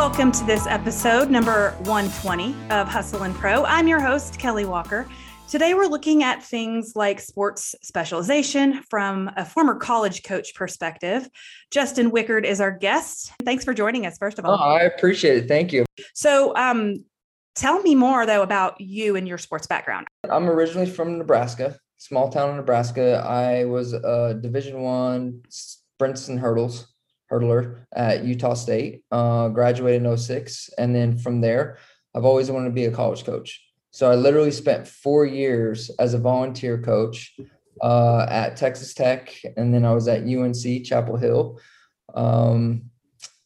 welcome to this episode, number 120 of Hustle and Pro. I'm your host, Kelly Walker. Today, we're looking at things like sports specialization from a former college coach perspective. Justin Wickard is our guest. Thanks for joining us, first of all. Oh, I appreciate it. Thank you. So, um, tell me more, though, about you and your sports background. I'm originally from Nebraska, small town in Nebraska. I was a Division One sprints and hurdles hurdler at Utah State, uh, graduated in 06. And then from there, I've always wanted to be a college coach. So I literally spent four years as a volunteer coach uh, at Texas Tech, and then I was at UNC Chapel Hill. Um,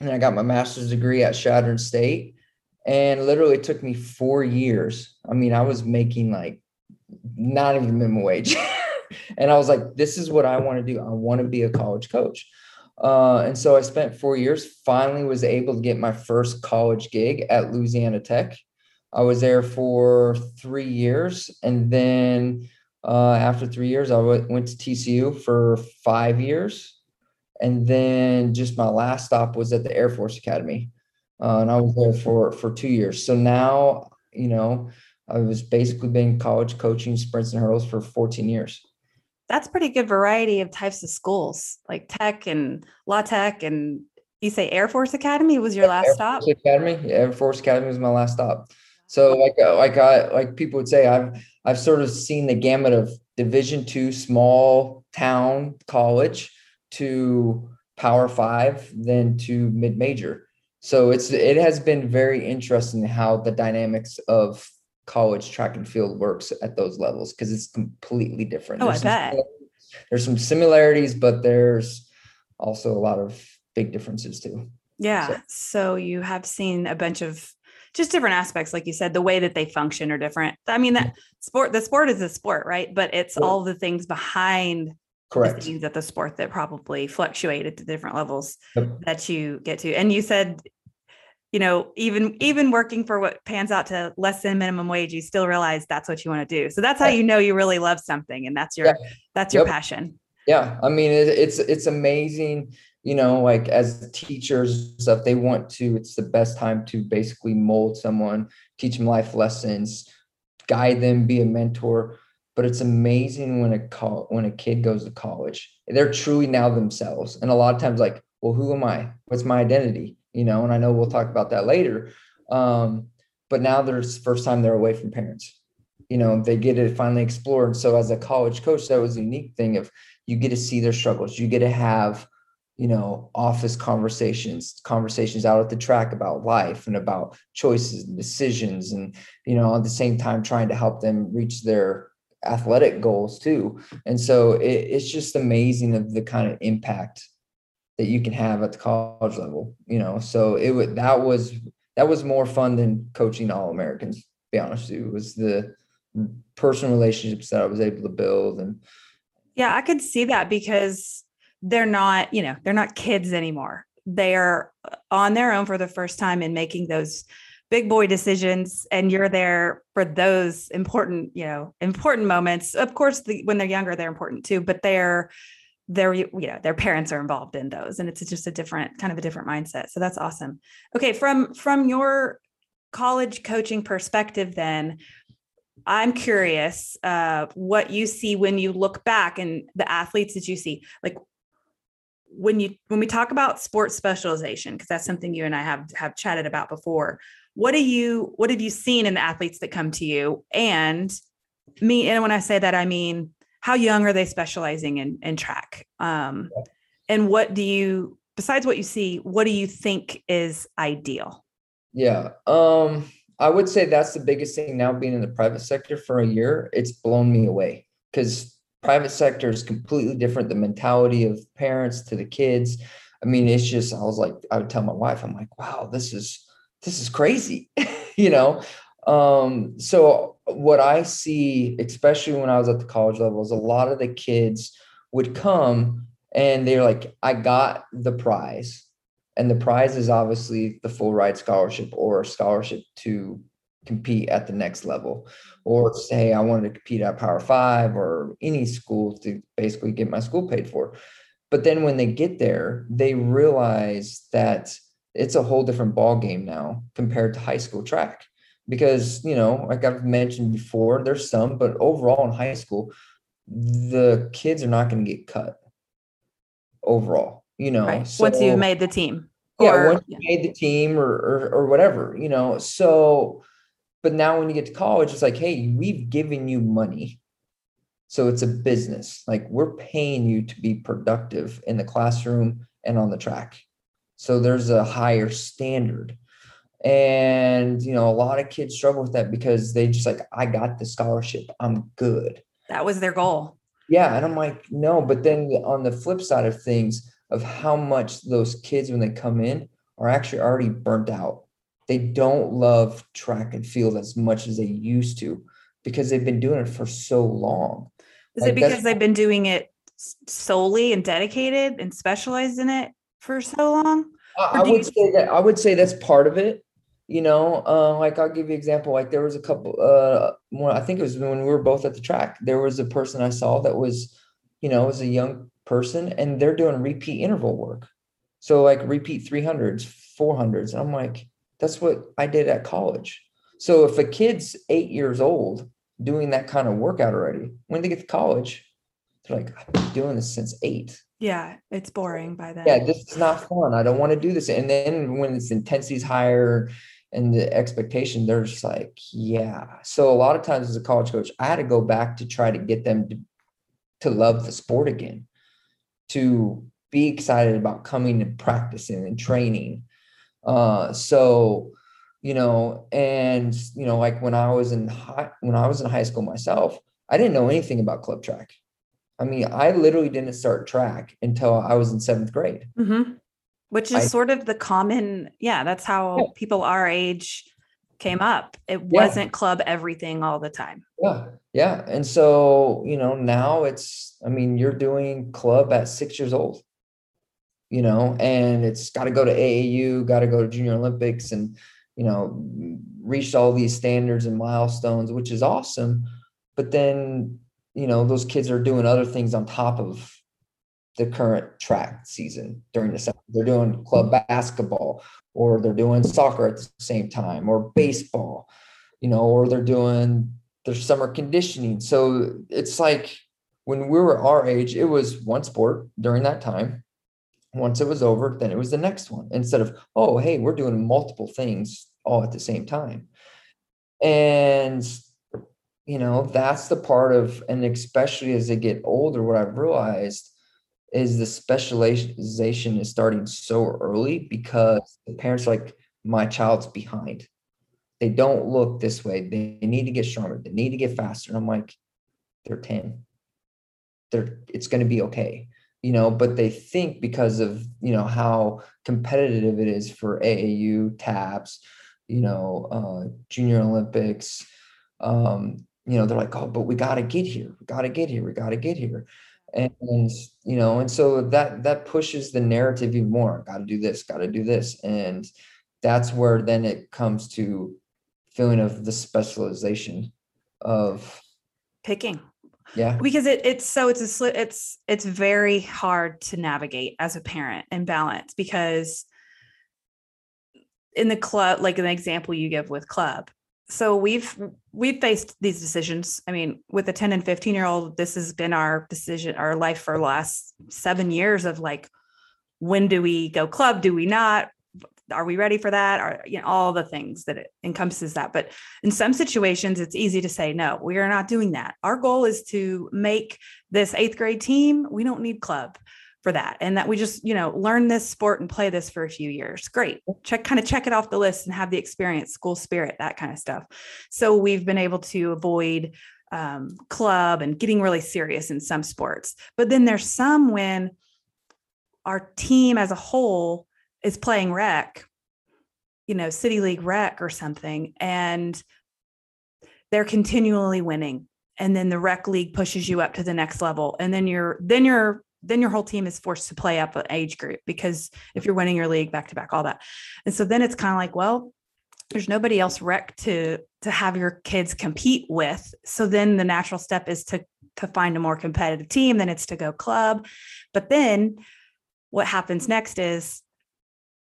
and I got my master's degree at Chadron State. And literally, it took me four years. I mean, I was making like not even minimum wage. and I was like, this is what I want to do. I want to be a college coach. Uh, and so I spent four years, finally was able to get my first college gig at Louisiana Tech. I was there for three years. And then uh, after three years, I w- went to TCU for five years. And then just my last stop was at the Air Force Academy. Uh, and I was there for, for two years. So now, you know, I was basically been college coaching sprints and hurdles for 14 years that's pretty good variety of types of schools like tech and La Tech and you say air force academy was your last air stop? Force academy air force academy was my last stop. So like uh, like i like people would say i've i've sort of seen the gamut of division two small town college to power five then to mid major. So it's it has been very interesting how the dynamics of college track and field works at those levels because it's completely different. Oh, there's I bet. There's some similarities, but there's also a lot of big differences too. Yeah. So, so you have seen a bunch of just different aspects, like you said, the way that they function are different. I mean, that sport, the sport is a sport, right? But it's all the things behind correct the things at the sport that probably fluctuate at the different levels yep. that you get to. And you said you know, even even working for what pans out to less than minimum wage, you still realize that's what you want to do. So that's how you know you really love something, and that's your yeah. that's your yep. passion. Yeah, I mean, it, it's it's amazing. You know, like as teachers stuff, they want to. It's the best time to basically mold someone, teach them life lessons, guide them, be a mentor. But it's amazing when a call when a kid goes to college, they're truly now themselves. And a lot of times, like, well, who am I? What's my identity? You know, and I know we'll talk about that later. Um, but now there's first time they're away from parents. You know, they get to finally explore. And so as a college coach, that was a unique thing of you get to see their struggles. You get to have, you know, office conversations, conversations out at the track about life and about choices and decisions. And, you know, at the same time trying to help them reach their athletic goals too. And so it, it's just amazing of the kind of impact that you can have at the college level, you know. So it would that was that was more fun than coaching all Americans, to be honest with you. It was the personal relationships that I was able to build and yeah, I could see that because they're not, you know, they're not kids anymore. They're on their own for the first time and making those big boy decisions and you're there for those important you know important moments of course the, when they're younger they're important too but they're their you know their parents are involved in those and it's just a different kind of a different mindset. So that's awesome. Okay from from your college coaching perspective then i'm curious uh, what you see when you look back and the athletes that you see like when you when we talk about sports specialization because that's something you and i have have chatted about before what do you what have you seen in the athletes that come to you? And me and when i say that i mean how young are they specializing in in track? Um, and what do you besides what you see what do you think is ideal? Yeah um i would say that's the biggest thing now being in the private sector for a year it's blown me away because private sector is completely different the mentality of parents to the kids. I mean it's just i was like i would tell my wife i'm like wow this is this is crazy you know? Um, so what I see, especially when I was at the college level, is a lot of the kids would come and they're like, I got the prize. And the prize is obviously the full ride scholarship or a scholarship to compete at the next level. Or say I wanted to compete at Power Five or any school to basically get my school paid for. But then when they get there, they realize that it's a whole different ball game now compared to high school track because you know like i've mentioned before there's some but overall in high school the kids are not going to get cut overall you know right. so, once you've made the team yeah or, once you yeah. made the team or, or or whatever you know so but now when you get to college it's like hey we've given you money so it's a business like we're paying you to be productive in the classroom and on the track so there's a higher standard and you know a lot of kids struggle with that because they just like i got the scholarship. I'm good. That was their goal. Yeah and i'm like no but then on the flip side of things of how much those kids when they come in are actually already burnt out. They don't love track and field as much as they used to because they've been doing it for so long. Is like it because they've been doing it solely and dedicated and specialized in it for so long? I, I would you- say that I would say that's part of it you know uh, like i'll give you an example like there was a couple uh i think it was when we were both at the track there was a person i saw that was you know was a young person and they're doing repeat interval work. So like repeat 300s 400s and i'm like that's what i did at college. So if a kid's eight years old doing that kind of workout already when they get to college they're like i've been doing this since eight. Yeah it's boring by then. yeah this is not fun i don't want to do this and then when its intensity is higher and the expectation they're just like yeah. So a lot of times as a college coach i had to go back to try to get them to, to love the sport again to be excited about coming and practicing and training. Uh so you know and you know like when i was in high when i was in high school myself i didn't know anything about club track. I mean i literally didn't start track until i was in seventh grade. Mm-hmm which is I, sort of the common yeah that's how yeah. people our age came up it wasn't club everything all the time yeah yeah and so you know now it's i mean you're doing club at six years old you know and it's got to go to aau got to go to junior olympics and you know reached all these standards and milestones which is awesome but then you know those kids are doing other things on top of the current track season during the summer. They're doing club basketball or they're doing soccer at the same time or baseball, you know, or they're doing their summer conditioning. So it's like when we were our age, it was one sport during that time. Once it was over, then it was the next one instead of, oh, hey, we're doing multiple things all at the same time. And you know, that's the part of, and especially as they get older, what I've realized is the specialization is starting so early because the parents like my child's behind. They don't look this way. They need to get stronger. They need to get faster. And i'm like they're 10 they're it's going to be okay you know but they think because of you know how competitive it is for aau tabs you know uh, junior olympics um, you know they're like oh but we got to get here. We got to get here. We got to get here and you know and so that that pushes the narrative even more. Got to do this got to do this. And that's where then it comes to feeling of the specialization of picking. Yeah. Because it, it's so it's a it's it's very hard to navigate as a parent and balance because in the club like an example you give with club so we've we've faced these decisions. I mean with a 10 and 15 year old this has been our decision our life for the last seven years of like when do we go club? Do we not? Are we ready for that? Are you know all the things that encompasses that. But in some situations it's easy to say no we are not doing that. Our goal is to make this eighth grade team we don't need club for that and that we just you know learn this sport and play this for a few years. Great. Check kind of check it off the list and have the experience school spirit that kind of stuff. So we've been able to avoid um, club and getting really serious in some sports but then there's some when our team as a whole is playing rec you know city league rec or something and they're continually winning and then the rec league pushes you up to the next level and then you're then you're then your whole team is forced to play up an age group because if you're winning your league back to back, all that. And so then it's kind of like, well, there's nobody else rec to to have your kids compete with. So then the natural step is to to find a more competitive team, then it's to go club. But then what happens next is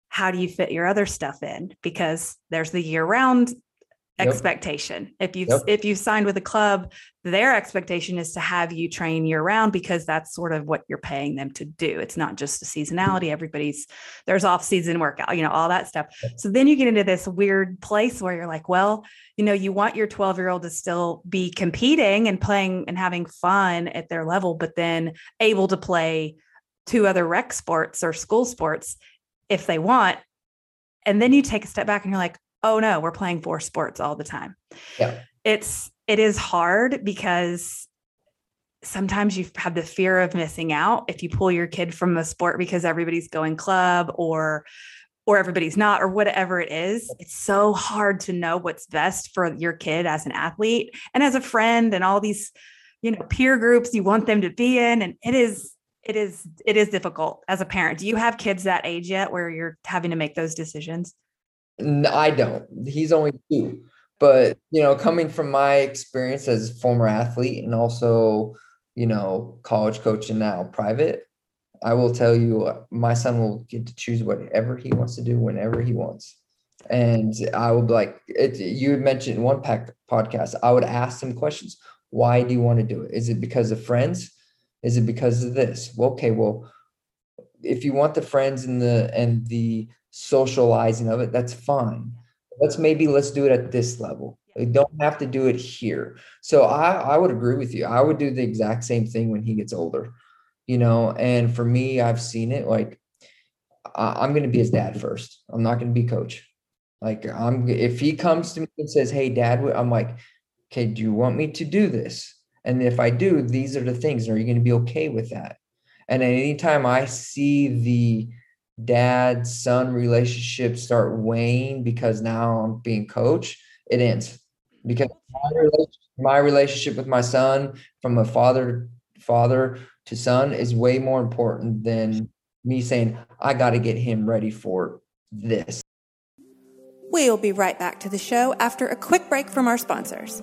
how do you fit your other stuff in? Because there's the year round Yep. expectation. If you've Yep. if you've signed with a club, their expectation is to have you train year round because that's sort of what you're paying them to do. It's not just a seasonality. Mm-hmm. Everybody's there's off season workout, you know, all that stuff. So then you get into this weird place where you're like, well, you know, you want your 12 year old to still be competing and playing and having fun at their level, but then able to play two other rec sports or school sports if they want. And then you take a step back and you're like, oh no, we're playing four sports all the time. Yeah. It's it is hard because sometimes you have the fear of missing out if you pull your kid from a sport because everybody's going club or or everybody's not or whatever it is it's so hard to know what's best for your kid as an athlete and as a friend and all these you know peer groups you want them to be in and it is it is it is difficult as a parent do you have kids that age yet where you're having to make those decisions I don't. He's only two. But, you know, coming from my experience as a former athlete and also, you know, college coach and now private, I will tell you, uh, my son will get to choose whatever he wants to do whenever he wants. And I be like, it, you mentioned one pack podcast, I would ask him questions. Why do you want to do it? Is it because of friends? Is it because of this? Well, okay, well, if you want the friends and the and the socializing of it, that's fine. Let's maybe let's do it at this level. We don't have to do it here. So I I would agree with you. I would do the exact same thing when he gets older, you know. And for me, I've seen it. Like I, I'm going to be his dad first. I'm not going to be coach. Like I'm if he comes to me and says, "Hey, dad," I'm like, "Okay, do you want me to do this?" And if I do, these are the things. Are you going to be okay with that? And anytime I see the dad son relationship start weighing because now I'm being coach, it ends because my relationship, my relationship with my son from a father father to son is way more important than me saying I got to get him ready for this. We'll be right back to the show after a quick break from our sponsors.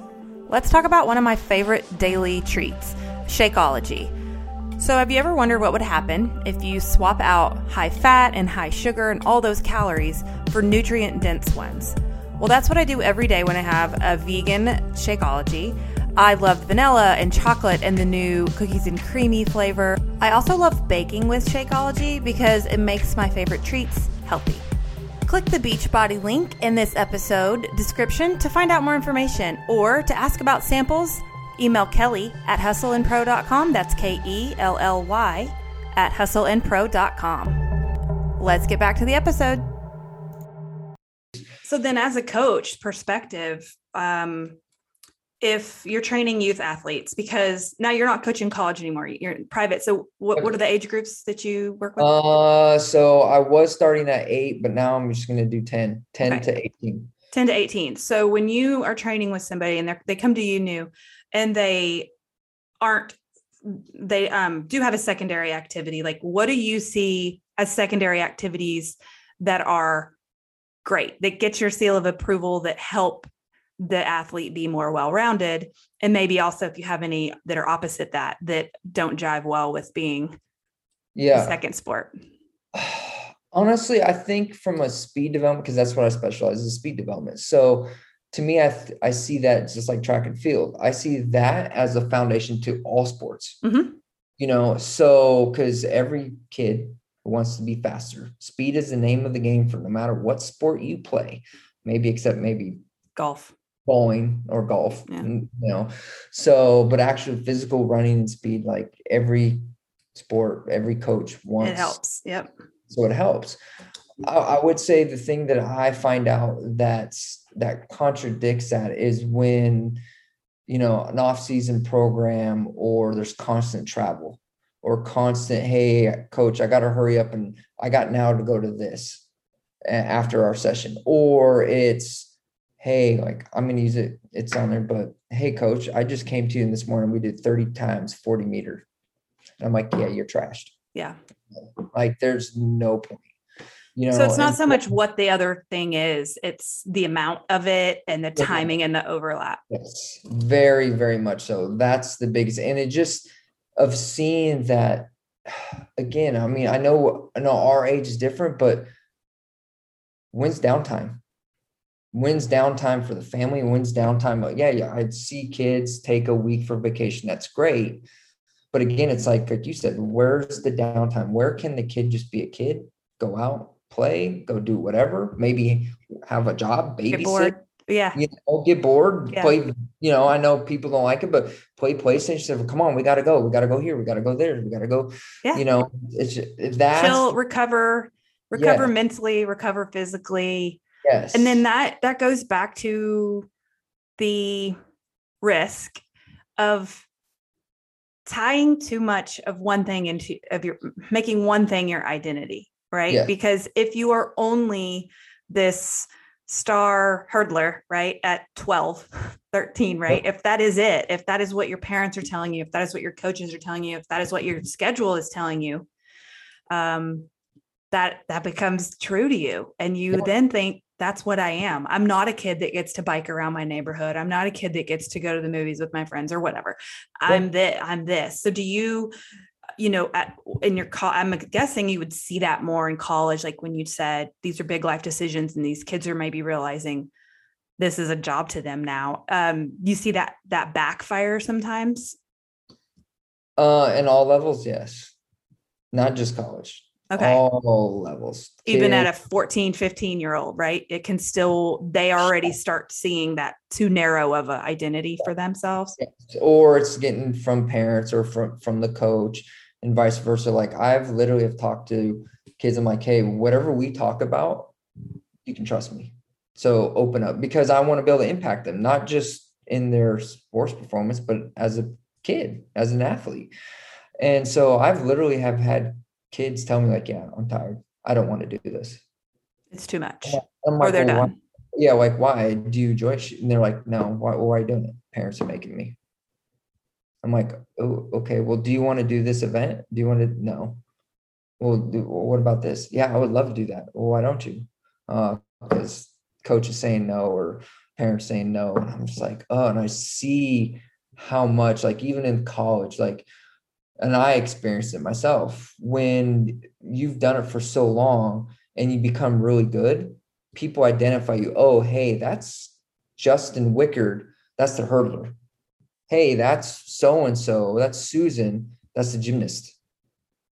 Let's talk about one of my favorite daily treats, Shakeology. So, have you ever wondered what would happen if you swap out high fat and high sugar and all those calories for nutrient dense ones? Well, that's what I do every day when I have a vegan Shakeology. I love vanilla and chocolate and the new cookies and creamy flavor. I also love baking with Shakeology because it makes my favorite treats healthy. Click the Beachbody link in this episode description to find out more information or to ask about samples. Email Kelly at hustleandpro.com. That's K E L L Y at hustleandpro.com. Let's get back to the episode. So, then as a coach perspective, um, if you're training youth athletes, because now you're not coaching college anymore, you're private. So, what, what are the age groups that you work with? Uh, so I was starting at eight, but now I'm just going to do 10, 10 Okay. to 18. 10 to 18. So when you are training with somebody and they they come to you new and they aren't they um do have a secondary activity, like what do you see as secondary activities that are great that get your seal of approval that help the athlete be more well-rounded and maybe also if you have any that are opposite that that don't jive well with being Yeah. second sport. Honestly, I think from a speed development, because that's what I specialize in speed development. So to me, I th- I see that just like track and field. I see that as a foundation to all sports. Mhm. You know, so because every kid wants to be faster. Speed is the name of the game for no matter what sport you play, maybe except maybe Golf. bowling or golf Yeah. you know so but actually physical running and speed like every sport every coach wants It helps. Yep. so it helps I, I would say the thing that i find out that's that contradicts that is when you know an off-season program or there's constant travel or constant hey coach i got to hurry up and i got now to go to this after our session. Or it's hey like i'm going to use it it's on there but hey coach i just came to you this morning we did 30 times 40 meter. And i'm like yeah you're trashed. Yeah. like there's no point you know So it's not so much what the other thing is, it's the amount of it and the timing and the overlap. Yes, very, very much so. That's the biggest, and it just of seeing that again. I mean, I know, I know our age is different, but when's downtime? When's downtime for the family? When's downtime? Yeah, yeah, I'd see kids take a week for vacation. That's great. But again, it's like, like you said, where's the downtime? Where can the kid just be a kid, go out, play, go do whatever, maybe have a job, babysit. Yeah. you know, get bored, Yeah. play, you know, I know people don't like it, but play PlayStation. Come on, we gotta go. We gotta go here. We gotta go there. We gotta go. Yeah. You know, it's that's Chill, recover, recover Yeah. mentally, recover physically. yes. and then that that goes back to the risk of tying too much of one thing into of your making one thing your identity right? Yeah. because if you are only this star hurdler right at 12 13 right? If that is it if that is what your parents are telling you if that is what your coaches are telling you if that is what your schedule is telling you um that that becomes true to you. And you Yeah. then think that's what i am. I'm not a kid that gets to bike around my neighborhood. I'm not a kid that gets to go to the movies with my friends or whatever. I'm that i'm this. So do you you know at in your call i'm guessing you would see that more in college like when you said these are big life decisions and these kids are maybe realizing this is a job to them now um you see that that backfire sometimes uh in all levels, yes. Not just college. Okay All levels. even at a 14 15 year old right it can still they already start seeing that too narrow of an identity for themselves or it's getting from parents or from from the coach and vice versa. Like I've literally have talked to kids. I'm like, hey, whatever we talk about, you can trust me. So open up because I want to be able to impact them, not just in their sports performance, but as a kid, as an athlete. And so I've literally have had kids tell me like, yeah, I'm tired. I don't want to do this. it's too much I'm or they're "Well, why- done yeah, like why do you enjoy? And they're like, no, why, why are you doing it? Parents are making me. I'm like, oh, okay. Well, do you want to do this event? Do you want to? No. Well, do, well, what about this? Yeah, I would love to do that. Well, why don't you? Uh, because coach is saying no or parents saying no. And I'm just like, oh, and I see how much, like, even in college, like, and I experienced it myself when you've done it for so long and you become really good, people identify you. Oh, hey, that's Justin Wickard. That's the hurdler. Hey, that's so and so. That's Susan. That's the gymnast.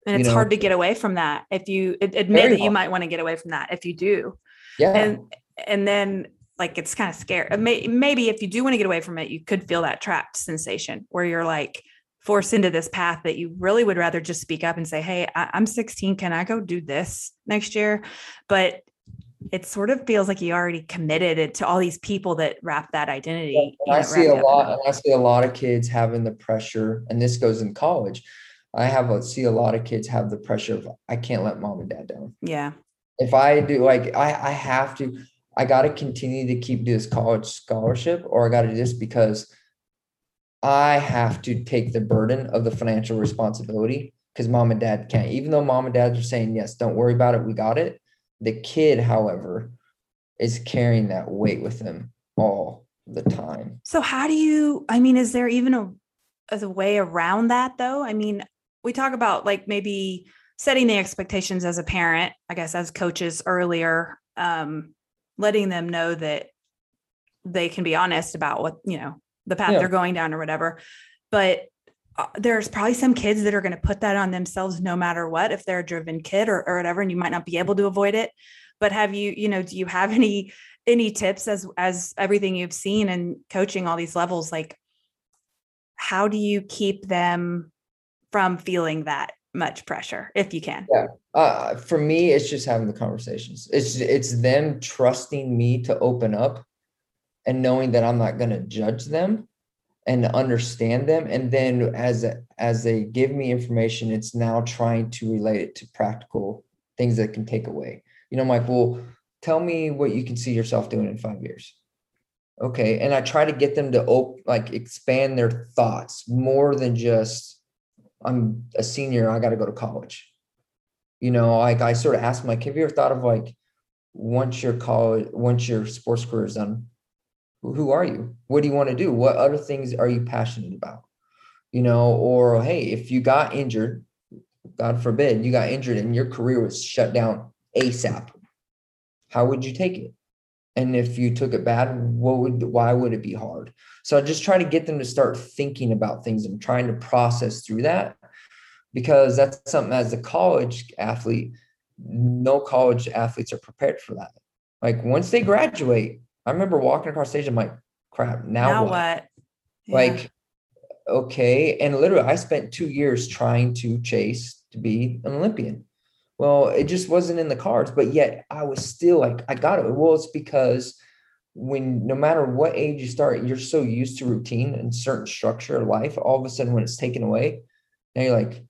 and you it's know- hard to get away from that if you admit Very that you hard. might want to get away from that if you do Yeah. and and then like it's kind of scary maybe if you do want to get away from it you could feel that trapped sensation where you're like forced into this path that you really would rather just speak up and say hey I, i'm 16 can i go do this next year but it sort of feels like you already committed it to all these people that wrap that identity And I see a wrapped up in lot, I see a lot of kids having the pressure, and this goes in college. I have a, see a lot of kids have the pressure of I can't let mom and dad down. yeah If I do, like I, I have to, I got to continue to keep this college scholarship, or I got to do this because I have to take the burden of the financial responsibility because mom and dad can't. Even though mom and dad are saying yes, don't worry about it, we got it. The kid, however, is carrying that weight with them all the time. So how do you I mean is there even a a way around that though? I mean, we talk about like maybe setting the expectations as a parent, I guess as coaches earlier, um letting them know that they can be honest about what, you know, the path Yeah. they're going down or whatever. But uh, there's probably some kids that are going to put that on themselves no matter what if they're a driven kid or, or whatever and you might not be able to avoid it but have you you know do you have any any tips as as everything you've seen and coaching all these levels like how do you keep them from feeling that much pressure if you can uh, for me, it's just having the conversations. It's it's them trusting me to open up and knowing that I'm not going to judge them and understand them. And then as as they give me information, it's now trying to relate it to practical things that can take away. You know, I'm well, tell me what you can see yourself doing in five years. Okay, and I try to get them to op- like expand their thoughts more than just I'm a senior, I got to go to college you know, like I sort of ask them, like, have you ever thought of like, once your college, once your sports career is done, who are you? What do you want to do? What other things are you passionate about? You know, or hey, if you got injured, God forbid, you got injured and your career was shut down ASAP. how would you take it? And if you took it bad, what would why would it be hard? So I just try to get them to start thinking about things and trying to process through that because that's something as a college athlete, no college athletes are prepared for that. Like once they graduate, I remember walking across stage, I'm like, crap, now, now what? what? Yeah. Like, okay. And literally, I spent two years trying to chase to be an Olympian. Well, it just wasn't in the cards, but yet I was still like, I got it. Well, it's because when no matter what age you start, you're so used to routine and certain structure of life. All of a sudden, when it's taken away, now you're like,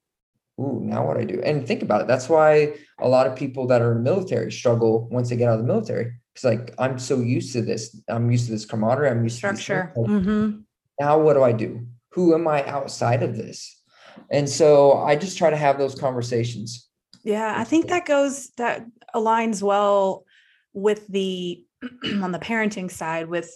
ooh, now what I do? And think about it. That's why a lot of people that are in the military struggle once they get out of the military. It's like I'm so used to this. I'm used to this camaraderie. I'm used structure. to mm-hmm. Now what do I do? Who am I outside of this? And so I just try to have those conversations. Yeah, I think that goes that aligns well with the on the parenting side with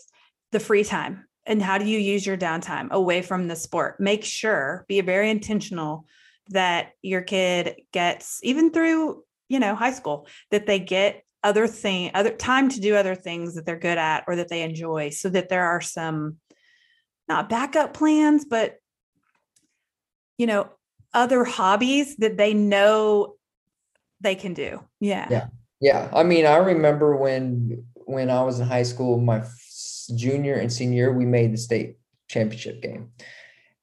the free time and how do you use your downtime away from the sport make sure be very intentional that your kid gets even through you know high school that they get other thing other time to do other things that they're good at or that they enjoy so that there are some not backup plans but you know other hobbies that they know they can do. Yeah. Yeah. Yeah. I mean i remember when when i was in high school my junior and senior we made the state championship game.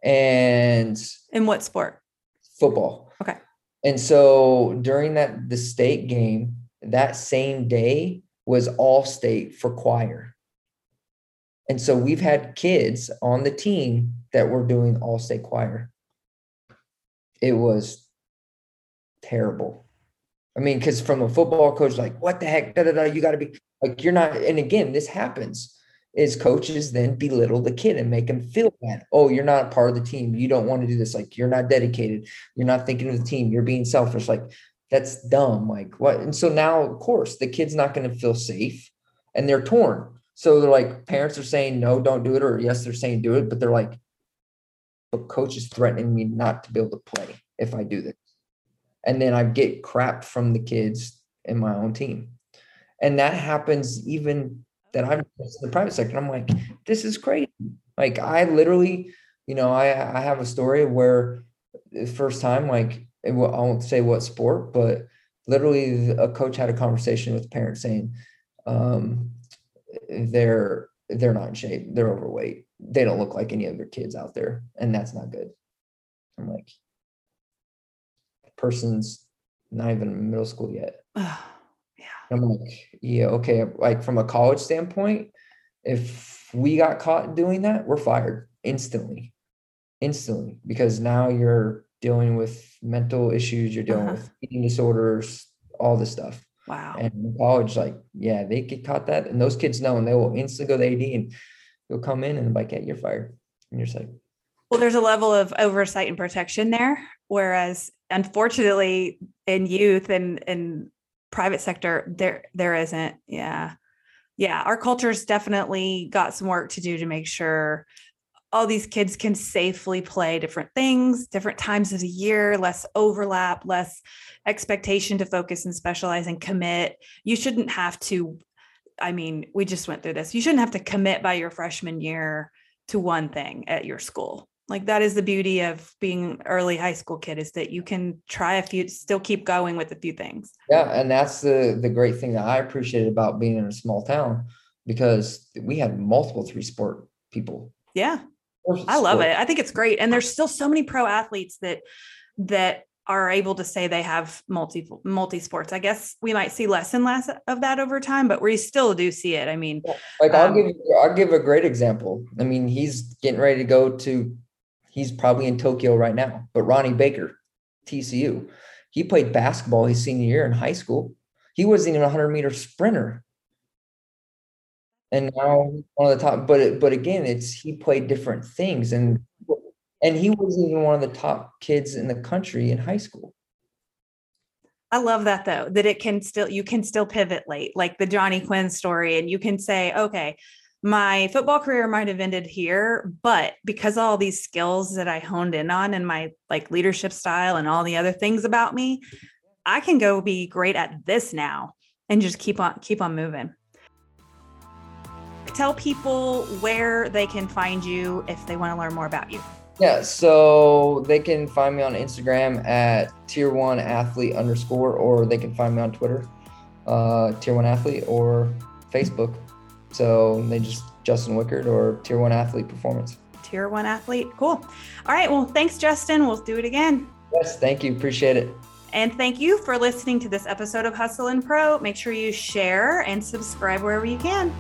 And in what sport? Football. Okay. And so during that the state game, that same day was all state for choir. And so we've had kids on the team that were doing all state choir. It was terrible. I mean, because from a football coach, like, what the heck? Da, da, da, you got to be like, you're not. And again, this happens is coaches then belittle the kid and make him feel bad. Oh, you're not a part of the team. You don't want to do this. Like you're not dedicated. You're not thinking of the team. You're being selfish. Like that's dumb. Like what? And so now, of course, the kid's not going to feel safe and they're torn. So they're like, parents are saying, no, don't do it. Or yes, they're saying do it. But they're like, but coach is threatening me not to be able to play if I do this. And then I get crap from the kids in my own team. And that happens even that I'm in the private sector. I'm like, this is crazy. Like I literally, you know, I I have a story where the first time, like I won't say what sport, but literally a coach had a conversation with parents saying, um, they're they're not in shape, they're overweight, they don't look like any other kids out there, and that's not good. I'm like, person's not even in middle school yet. Yeah. I'm like, yeah, okay. Like from a college standpoint, if we got caught doing that, we're fired instantly, instantly, because now you're dealing with mental issues, you're dealing uh-huh. with eating disorders, all this stuff. Wow. And in college, like, yeah, they get caught that, and those kids know, and they will instantly go to AD, and you'll come in and like, yeah, you're fired, and you're like, well, there's a level of oversight and protection there, whereas unfortunately in youth and in private sector there there isn't yeah yeah our culture's definitely got some work to do to make sure all these kids can safely play different things different times of the year less overlap less expectation to focus and specialize and commit. You shouldn't have to i mean we just went through this. You shouldn't have to commit by your freshman year to one thing at your school. Like that is the beauty of being early high school kid is that you can try a few still keep going with a few things. Yeah and that's the the great thing that i appreciated about being in a small town because we had multiple three sport people. Yeah i love it i think it's great and there's still so many pro athletes that that are able to say they have multi multi sports. I guess we might see less and less of that over time, but we still do see it. I mean, like I'll um, give I'll give a great example. I mean, he's getting ready to go to He's probably in Tokyo right now. But Ronnie Baker, TCU, he played basketball his senior year in high school. He wasn't even a 100 meter sprinter. And now one of the top, but but again, it's he played different things, and and he wasn't even one of the top kids in the country in high school. I love that though, that it can still you can still pivot late, like the Johnny Quinn story, and you can say, okay, my football career might have ended here, but because all these skills that I honed in on and my like leadership style and all the other things about me, I can go be great at this now. and just keep on keep on moving tell people where they can find you if they want to learn more about you yeah, so they can find me on Instagram at tier one athlete underscore, or they can find me on Twitter, uh, tier one athlete, or Facebook. So they just Justin Wickard or tier one athlete performance. Tier one athlete. Cool. All right. Well, thanks, Justin. We'll do it again. Yes, thank you. Appreciate it. And thank you for listening to this episode of Hustle and Pro. Make sure you share and subscribe wherever you can.